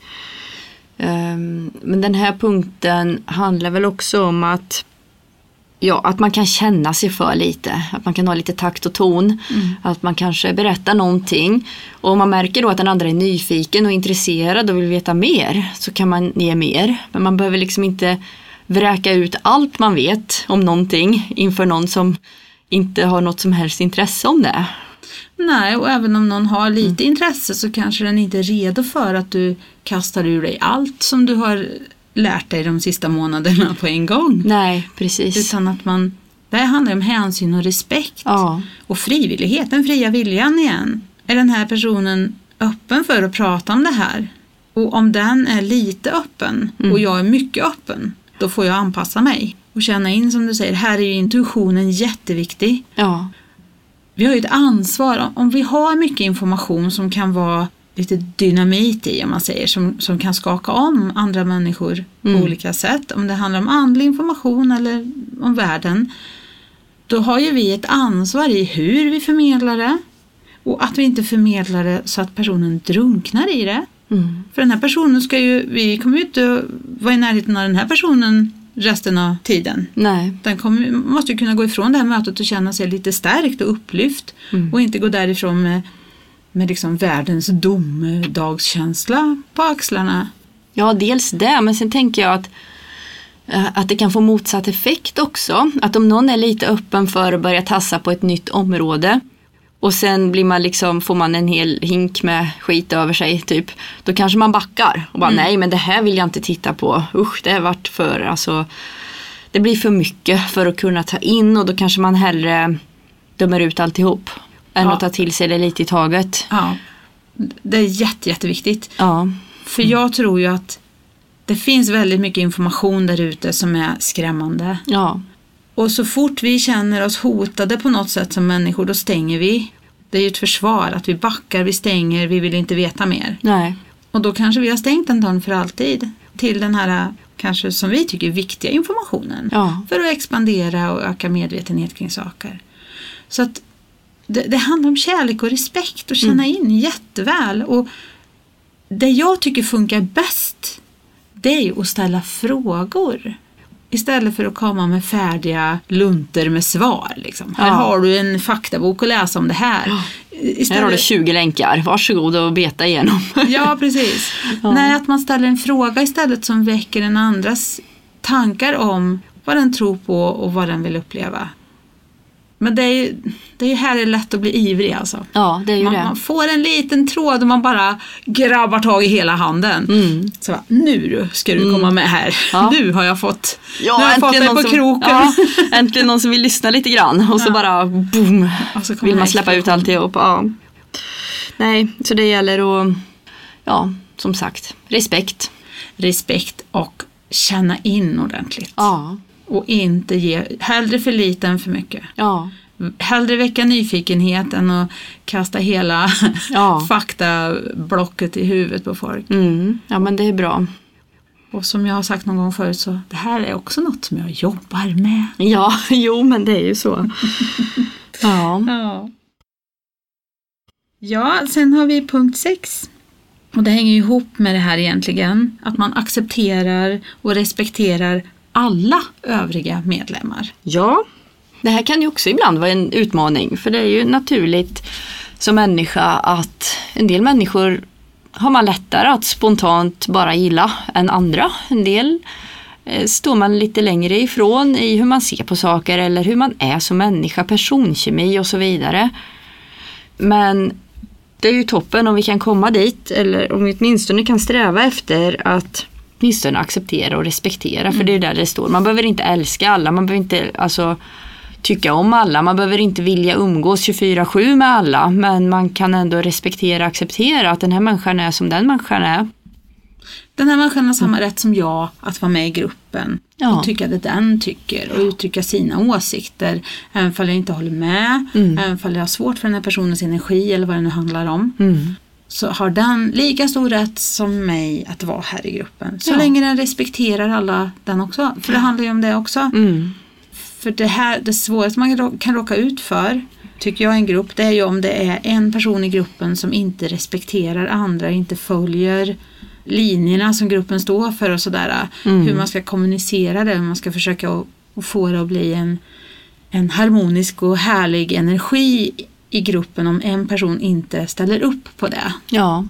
Ehm, men den här punkten handlar väl också om att ja, att man kan känna sig för lite. Att man kan ha lite takt och ton. Mm. Att man kanske berättar någonting. Och om man märker då att den andra är nyfiken och intresserad och vill veta mer så kan man ge mer. Men man behöver liksom inte vräka ut allt man vet om någonting inför någon som inte har något som helst intresse om det. Nej, och även om någon har lite Mm. intresse så kanske den inte är redo för att du kastar ur dig allt som du har lärt dig de sista månaderna på en gång. Nej, precis. Utan att man, det här handlar om hänsyn och respekt. Ja, Och frivillighet, den fria viljan igen. Är den här personen öppen för att prata om det här? Och om den är lite öppen Mm. och jag är mycket öppen, då får jag anpassa mig. Och känna in som du säger, här är ju intuitionen jätteviktig. ja, Vi har ju ett ansvar, om vi har mycket information som kan vara lite dynamit i, om man säger, som, som kan skaka om andra människor Mm. på olika sätt. Om det handlar om andlig information eller om världen. Då har ju vi ett ansvar i hur vi förmedlar det och att vi inte förmedlar det så att personen drunknar i det. mm. För den här personen ska ju, vi kommer ju inte vara i närheten av den här personen resten av tiden. nej, Den kommer, måste ju kunna gå ifrån det här mötet och känna sig lite stärkt och upplyft Mm. och inte gå därifrån med, med liksom världens domedagskänsla på axlarna. Ja, dels det, men sen tänker jag att, eh, att det kan få motsatt effekt också. Att om någon är lite öppen för att börja tassa på ett nytt område och sen blir man liksom, får man en hel hink med skit över sig typ. Då kanske man backar och bara nej men det här vill jag inte titta på. Usch det har varit för, alltså det blir för mycket för att kunna ta in och då kanske man hellre dömer ut alltihop. Än Ja. att ta till sig det lite i taget. Ja, det är jätte, jätteviktigt. Ja, För jag tror ju att det finns väldigt mycket information där ute som är skrämmande. ja, Och så fort vi känner oss hotade på något sätt som människor, då stänger vi. Det är ju ett försvar, att vi backar, vi stänger, vi vill inte veta mer. nej, Och då kanske vi har stängt en dörr för alltid till den här, kanske som vi tycker, viktiga informationen. ja, För att expandera och öka medvetenhet kring saker. Så att det, det handlar om kärlek och respekt och känna in jätteväl. Och det jag tycker funkar bäst, det är ju att ställa frågor. Istället för att komma med färdiga lunter med svar. Liksom. Här Ja. har du en faktabok att läsa om det här. Här har du 20 länkar, varsågod och beta igenom. (laughs) Ja, precis. Ja. Nej, att man ställer en fråga istället som väcker en andras tankar om vad den tror på och vad den vill uppleva. Men det är ju det är här det är lätt att bli ivrig alltså. Ja, det är ju Man, det. man får en liten tråd och man bara grabbar tag i hela handen. Mm. Så bara, nu ska du komma med här. Ja. (laughs) Nu har jag fått, Ja, nu har jag fått dig på som, kroken. Ja, (laughs) äntligen någon som vill lyssna lite grann och så bara boom så vill man släppa ut alltihop. Ja. Nej, så det gäller att, ja, som sagt, respekt. Respekt och känna in ordentligt. Ja, Och inte ge, hellre för lite än för mycket. ja, Hellre väcka nyfikenhet än att kasta hela (laughs) Ja. faktablocket i huvudet på folk. mm. ja men det är bra. Och som jag har sagt någon gång förut så det här är också något som jag jobbar med. Ja, (laughs) jo men det är ju så. (laughs) Ja, Ja. Ja, sen har vi punkt 6. Och det hänger ju ihop med det här egentligen. Att man accepterar och respekterar alla övriga medlemmar. ja. Det här kan ju också ibland vara en utmaning för det är ju naturligt som människa att en del människor har man lättare att spontant bara gilla än andra. En del eh, står man lite längre ifrån i hur man ser på saker eller hur man är som människa, personkemi och så vidare. Men det är ju toppen om vi kan komma dit eller om vi åtminstone kan sträva efter att åtminstone acceptera och respektera för det är där det står. Man behöver inte älska alla, man behöver inte alltså, tycka om alla, man behöver inte vilja umgås 24-7 med alla men man kan ändå respektera och acceptera att den här människan är som den människan är. Den här människan har samma rätt som jag att vara med i gruppen Ja. och tycka det den tycker och uttrycka sina åsikter. Även om jag inte håller med, Mm. även om jag har svårt för den här personens energi eller vad det nu handlar om. Mm. Så har den lika stor rätt som mig att vara här i gruppen. Så Ja. länge den respekterar alla den också. För det handlar ju om det också. Mm. För det här, det svåraste man kan rå- kan råka ut för, tycker jag i en grupp, det är ju om det är en person i gruppen som inte respekterar andra, inte följer linjerna som gruppen står för och sådär. Mm. Hur man ska kommunicera det, hur man ska försöka att få det att bli en, en harmonisk och härlig energi i gruppen om en person inte ställer upp på det. Ja,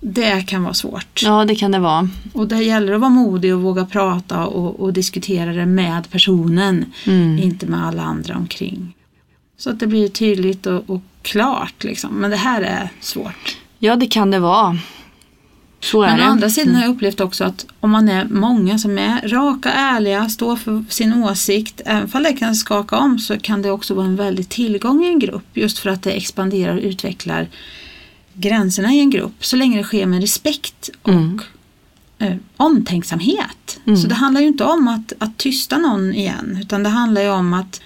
Det kan vara svårt. ja det kan det vara. Och där gäller det att vara modig och våga prata och, och diskutera det med personen, Mm. inte med alla andra omkring. Så att det blir tydligt och, och klart liksom. Men det här är svårt. Ja, det kan det vara. Så är Men å det. andra sidan har jag upplevt också att om man är många som är raka, ärliga, står för sin åsikt, även om det kan skaka om så kan det också vara en väldig tillgång i en grupp just för att det expanderar och utvecklar gränserna i en grupp så länge det sker med respekt och Mm. eh, omtänksamhet. Mm. Så det handlar ju inte om att, att tysta någon igen utan det handlar ju om att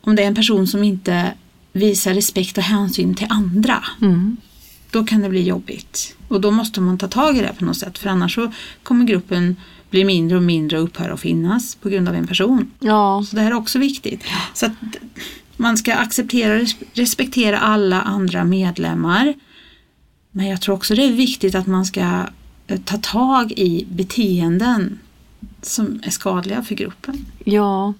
om det är en person som inte visar respekt och hänsyn till andra Mm. Då kan det bli jobbigt. Och då måste man ta tag i det på något sätt för annars så kommer gruppen bli mindre och mindre och upphöra att finnas på grund av en person. Ja, Så det här är också viktigt. Så att man ska acceptera och respektera alla andra medlemmar. Men jag tror också det är viktigt att man ska eh, ta tag i beteenden som är skadliga för gruppen. ja.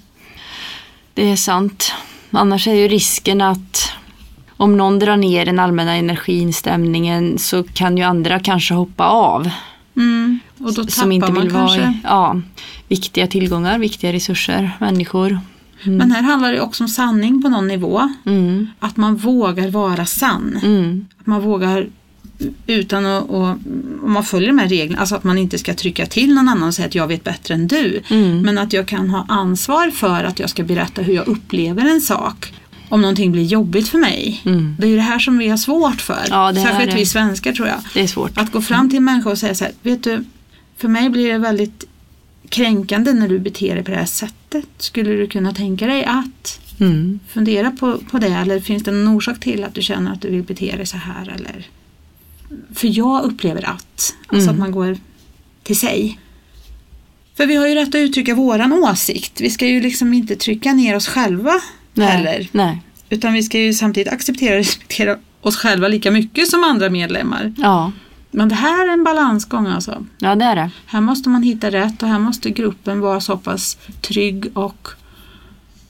Det är sant. Annars är ju risken att om någon drar ner den allmänna energiinstämningen så kan ju andra kanske hoppa av. Mm. Och då tappar som inte man vill kanske. vara ja, viktiga tillgångar, viktiga resurser, människor. Men här handlar det också om sanning på någon nivå. Mm. Att man vågar vara sann. Mm. Att man vågar utan att, och, om man följer de här reglerna, alltså att man inte ska trycka till någon annan och säga att jag vet bättre än du. Mm. Men att jag kan ha ansvar för att jag ska berätta hur jag upplever en sak. Om någonting blir jobbigt för mig. Mm. Det är ju det här som vi har svårt för. Ja, är Särskilt det. vi svenskar tror jag. Det är svårt. Att gå fram till en människa och säga så här, vet du, för mig blir det väldigt kränkande när du beter dig på det här sättet. Skulle du kunna tänka dig att Mm. fundera på, på det eller finns det någon orsak till att du känner att du vill bete dig så här eller för jag upplever att, alltså Mm. att man går till sig. För vi har ju rätt att uttrycka våran åsikt. Vi ska ju liksom inte trycka ner oss själva heller. Nej. Nej. Utan vi ska ju samtidigt acceptera och respektera oss själva lika mycket som andra medlemmar. Ja. Men det här är en balansgång alltså. ja, det är det. Här måste man hitta rätt och här måste gruppen vara så pass trygg och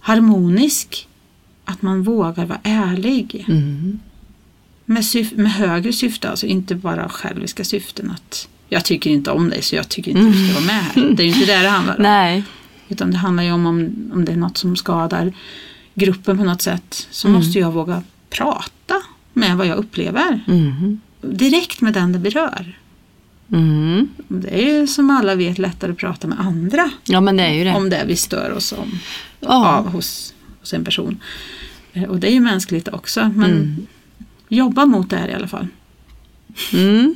harmonisk att man vågar vara ärlig. Mm. Med, med högre syfte, alltså inte bara själviska syften. att Jag tycker inte om dig så jag tycker inte du ska vara med här. Det är ju inte det det handlar om. (laughs) Nej. Utan det handlar ju om, om om det är något som skadar gruppen på något sätt. Så Mm. måste jag våga prata med vad jag upplever. Mm. Direkt med den det berör. Mm. Det är ju som alla vet lättare att prata med andra. Ja, men det är ju det. om det vi stör oss om Ja. av hos, hos en person. Eh, Och det är ju mänskligt också men Mm. jobba mot det här i alla fall. Mm.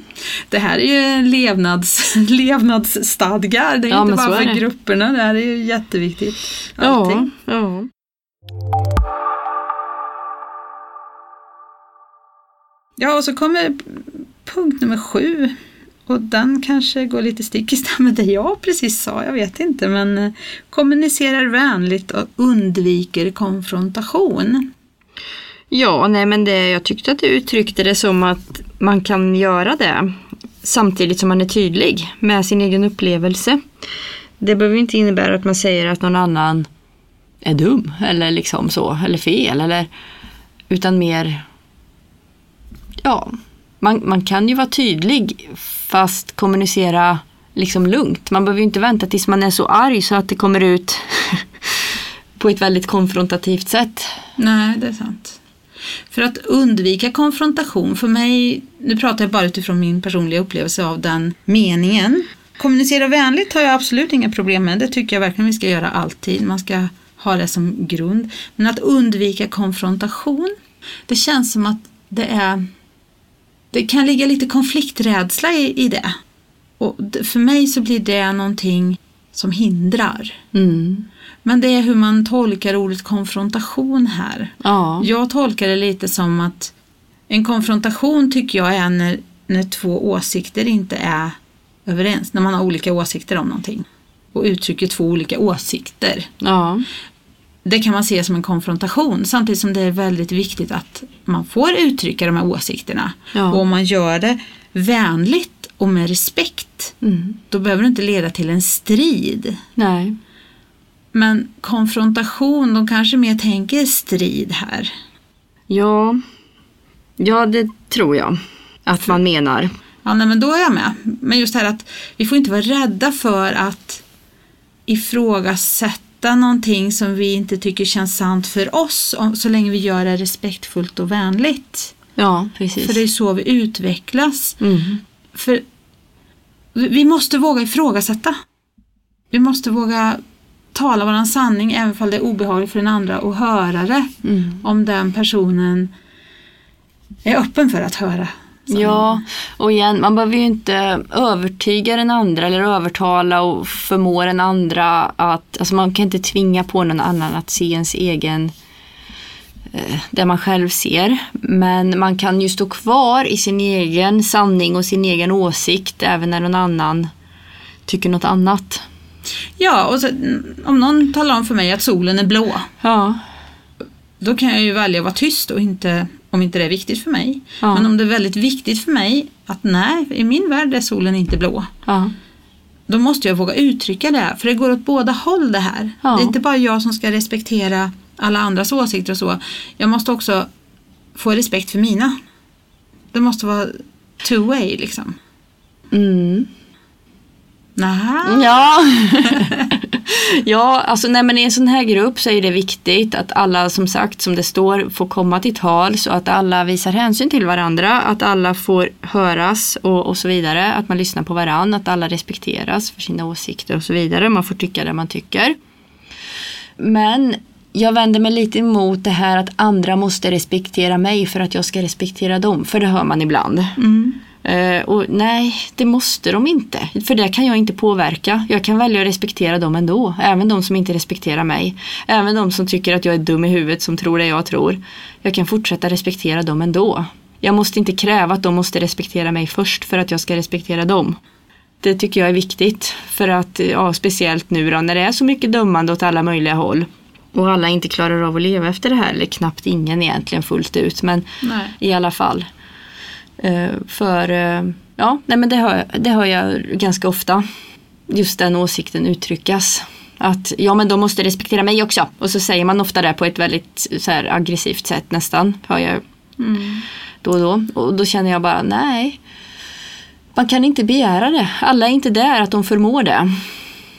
Det här är ju levnads, (laughs) levnadsstadgar, det är Ja, inte bara för det. grupperna, det här är ju jätteviktigt. Allting. ja. Ja, Ja, och så kommer punkt nummer sju. Och den kanske går lite stick i stäv med det jag precis sa, jag vet inte. Men eh, kommunicerar vänligt och undviker konfrontation. Ja, nej men det, jag tyckte att du uttryckte det som att man kan göra det samtidigt som man är tydlig med sin egen upplevelse. Det behöver inte innebära att man säger att någon annan är dum eller liksom så, eller fel eller utan mer ja, man, man kan ju vara tydlig fast kommunicera liksom lugnt. Man behöver ju inte vänta tills man är så arg så att det kommer ut (laughs) på ett väldigt konfrontativt sätt. Nej, det är sant. För att undvika konfrontation, för mig, nu pratar jag bara utifrån min personliga upplevelse av den meningen. Kommunicera vänligt har jag absolut inga problem med, det tycker jag verkligen vi ska göra alltid. Man ska ha det som grund. Men att undvika konfrontation, det känns som att det är det kan ligga lite konflikträdsla i, i det. Och för mig så blir det någonting som hindrar. Mm. Men det är hur man tolkar ordet konfrontation här. Ja. Jag tolkar det lite som att en konfrontation tycker jag är när, när två åsikter inte är överens. När man har olika åsikter om någonting. Och uttrycker två olika åsikter. Ja. Det kan man se som en konfrontation samtidigt som det är väldigt viktigt att man får uttrycka de här åsikterna. Ja. Och om man gör det vänligt och med respekt Mm. då behöver det inte leda till en strid. Nej. Men konfrontation, de kanske mer tänker strid här. Ja, ja det tror jag att man menar. Ja, nej, men då är jag med. Men just det här att vi får inte vara rädda för att ifrågasätta någonting som vi inte tycker känns sant för oss, så länge vi gör det respektfullt och vänligt. Ja, precis. För det är så vi utvecklas. mm. För vi måste våga ifrågasätta. Vi måste våga tala våran sanning även om det är obehagligt för den andra och höra det. Mm. Om den personen är öppen för att höra. Sanningen. Ja, och igen, man behöver ju inte övertyga den andra eller övertala och förmå den andra att, alltså man kan inte tvinga på någon annan att se ens egen, eh, det man själv ser. Men man kan ju stå kvar i sin egen sanning och sin egen åsikt även när någon annan tycker något annat. Ja, och så, om någon talar om för mig att solen är blå, Ja, då kan jag ju välja att vara tyst och inte, om inte det är viktigt för mig. Ja. Men om det är väldigt viktigt för mig att nej, i min värld är solen inte blå. ja, Då måste jag våga uttrycka det, för det går åt båda håll det här. Ja. Det är inte bara jag som ska respektera alla andras åsikter och så. Jag måste också få respekt för mina. Det måste vara two way liksom. mm. Nähä. Ja. (laughs) ja, alltså nej men i en sån här grupp så är det viktigt att alla som sagt som det står får komma till tals och att alla visar hänsyn till varandra, att alla får höras och, och så vidare, att man lyssnar på varandra, att alla respekteras för sina åsikter och så vidare, man får tycka det man tycker. Men jag vänder mig lite emot det här att andra måste respektera mig för att jag ska respektera dem, för det hör man ibland. Mm. Eh, och nej, det måste de inte. För det kan jag inte påverka. Jag kan välja att respektera dem ändå. Även de som inte respekterar mig. Även de som tycker att jag är dum i huvudet som tror det jag tror. Jag kan fortsätta respektera dem ändå. Jag måste inte kräva att de måste respektera mig först för att jag ska respektera dem. Det tycker jag är viktigt. För att, ja, speciellt nu då när det är så mycket dömande åt alla möjliga håll. Och alla inte klarar av att leva efter det här. Eller knappt ingen egentligen fullt ut. Men Nej. i alla fall. Eh, för eh, ja, nej men det hör, det hör jag ganska ofta. Just den åsikten uttryckas. Att ja men de måste respektera mig också. Och så säger man ofta det på ett väldigt så här, aggressivt sätt nästan. Hör jag Mm. då och då. Och då känner jag bara nej. Man kan inte begära det. Alla är inte där att de förmår det.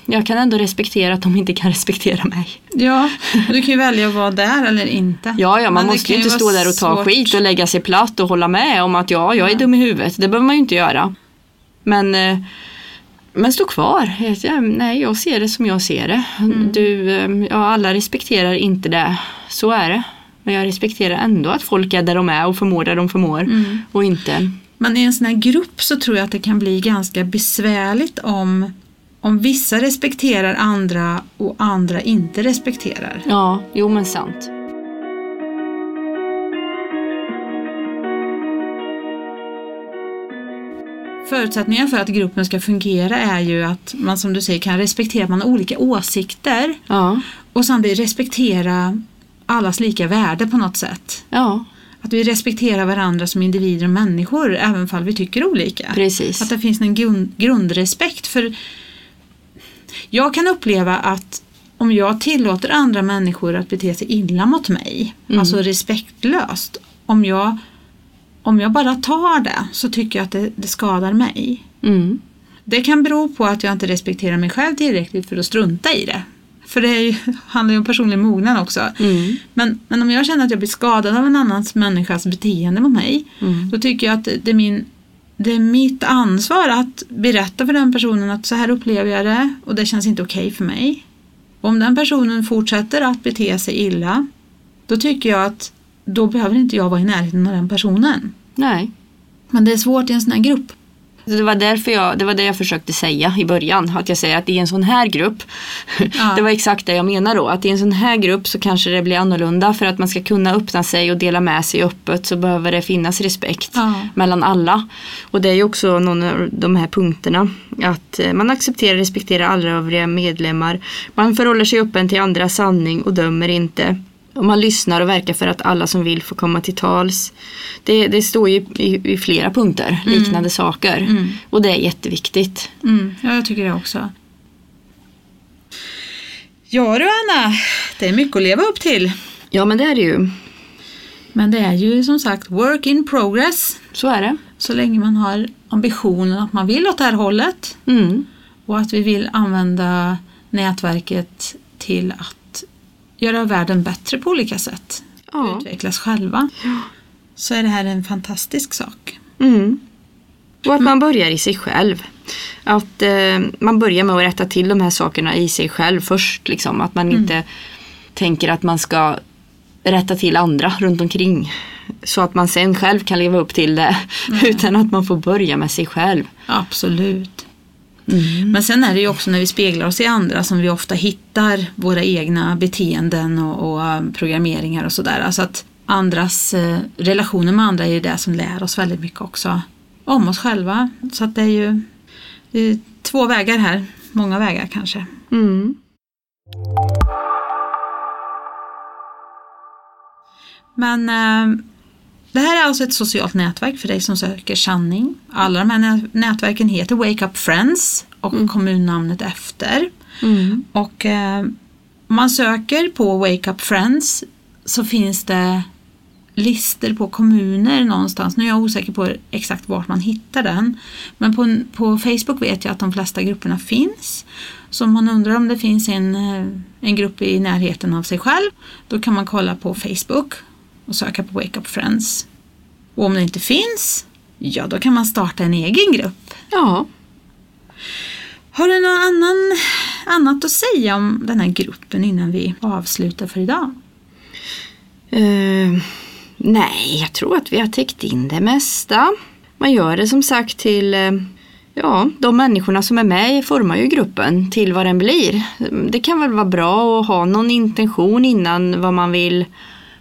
Jag kan ändå respektera att de inte kan respektera mig. Ja, (laughs) du kan ju välja att vara där eller inte. Ja, ja, man måste ju inte stå där och ta svårt. skit och lägga sig platt och hålla med om att ja, jag är Ja. dum i huvudet. Det behöver man ju inte göra. Men, eh, men stå kvar. Ja, nej, jag ser det som jag ser det. Mm. Du, eh, ja, alla respekterar inte det. Så är det. Men jag respekterar ändå att folk är där de är och förmår där de förmår. Mm. Och inte. Men i en sån här grupp så tror jag att det kan bli ganska besvärligt om, om vissa respekterar andra och andra inte respekterar. Ja, jo men sant. Förutsättningen för att gruppen ska fungera är ju att man som du säger kan respektera att man har olika åsikter Ja, och samtidigt respektera allas lika värde på något sätt. ja Att vi respekterar varandra som individer och människor även om vi tycker olika. precis. Att det finns en grund, grundrespekt för jag kan uppleva att om jag tillåter andra människor att bete sig illa mot mig, Mm. alltså respektlöst, om jag, om jag bara tar det så tycker jag att det, det skadar mig. Mm. Det kan bero på att jag inte respekterar mig själv tillräckligt för att strunta i det. För det ju, (laughs) handlar ju om personlig mognad också. Mm. Men, men om jag känner att jag blir skadad av en annans människas beteende mot mig, Mm. då tycker jag att det är, min, det är mitt ansvar att berätta för den personen att så här upplever jag det och det känns inte okej för mig. Om den personen fortsätter att bete sig illa, då tycker jag att då behöver inte jag vara i närheten av den personen. Nej. Men det är svårt i en sån här grupp. Det var därför jag, det var det jag försökte säga i början. Att jag säger att i en sån här grupp, Ja. (laughs) det var exakt det jag menar då. Att i en sån här grupp så kanske det blir annorlunda. För att man ska kunna öppna sig och dela med sig öppet så behöver det finnas respekt Ja. mellan alla. Och det är ju också någon av de här punkterna. Att eh, man accepterar och respekterar alla övriga medlemmar. Man förhåller sig öppen till andras sanning och dömer inte. Och man lyssnar och verkar för att alla som vill får komma till tals. Det, det står ju i, i flera punkter, liknande saker. Mm. Och det är jätteviktigt. Mm, ja, jag tycker det också. Ja du Anna, det är mycket att leva upp till. Ja men det är det ju. Men det är ju som sagt work in progress. Så är det. Så länge man har ambitionen att man vill åt det här hållet Mm. och att vi vill använda nätverket till att göra världen bättre på olika sätt. Ja. Utvecklas själva. Så är det här en fantastisk sak. Mm. Och att man börjar i sig själv. Att eh, man börjar med att rätta till de här sakerna i sig själv först. Liksom. Att man inte tänker att man ska rätta till andra runt omkring. Så att man sen själv kan leva upp till det. (laughs) Utan att man får börja med sig själv. Absolut. Men sen är det ju också när vi speglar oss i andra som vi ofta hittar våra egna beteenden och, och eh, programmeringar och sådär. Alltså att andras eh, relationer med andra är ju det som lär oss väldigt mycket också om oss själva. Så att det är ju det är två vägar här, många vägar kanske. Mm. Men eh, det här är alltså ett socialt nätverk för dig som söker sanning. Alla de här nä- nätverken heter Wake Up Friends och kommunnamnet efter. Mm. Och eh, om man söker på Wake Up Friends så finns det listor på kommuner någonstans. Nu är jag osäker på exakt vart man hittar den. Men på, på Facebook vet jag att de flesta grupperna finns. Så om man undrar om det finns en, eh, en grupp i närheten av sig själv då kan man kolla på Facebook och söka på Wake Up Friends. Och om det inte finns, ja då kan man starta en egen grupp. Ja. Har du något annan, annat att säga om den här gruppen innan vi avslutar för idag? Eh, nej, jag tror att vi har täckt in det mesta. Man gör det som sagt till eh, Ja, de människorna som är med formar ju gruppen till vad den blir. Det kan väl vara bra att ha någon intention innan vad man vill,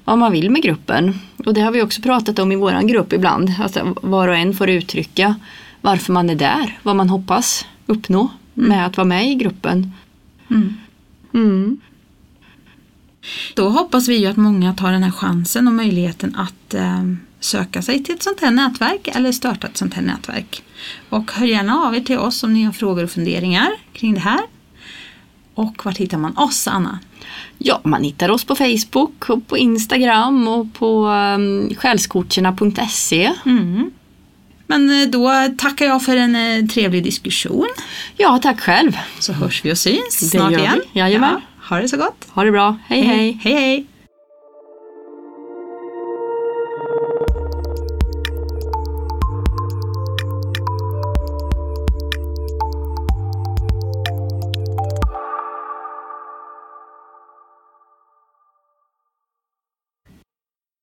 vad man vill med gruppen. Och det har vi också pratat om i våran grupp ibland. Att var och en får uttrycka varför man är där, vad man hoppas uppnå med att vara med i gruppen. Mm. Mm. Då hoppas vi ju att många tar den här chansen och möjligheten att eh, söka sig till ett sånt här nätverk eller starta ett sånt här nätverk. Och hör gärna av er till oss om ni har frågor och funderingar kring det här. Och vart hittar man oss, Anna? Ja, man hittar oss på Facebook och på Instagram och på um, själscoacherna.se. Mm. Men eh, då tackar jag för en eh, trevlig diskussion. Ja, tack själv. Så hörs vi och syns Det snart gör vi. igen. Jajamän. ha det så gott. Ha det bra. hej. hej. hej, hej.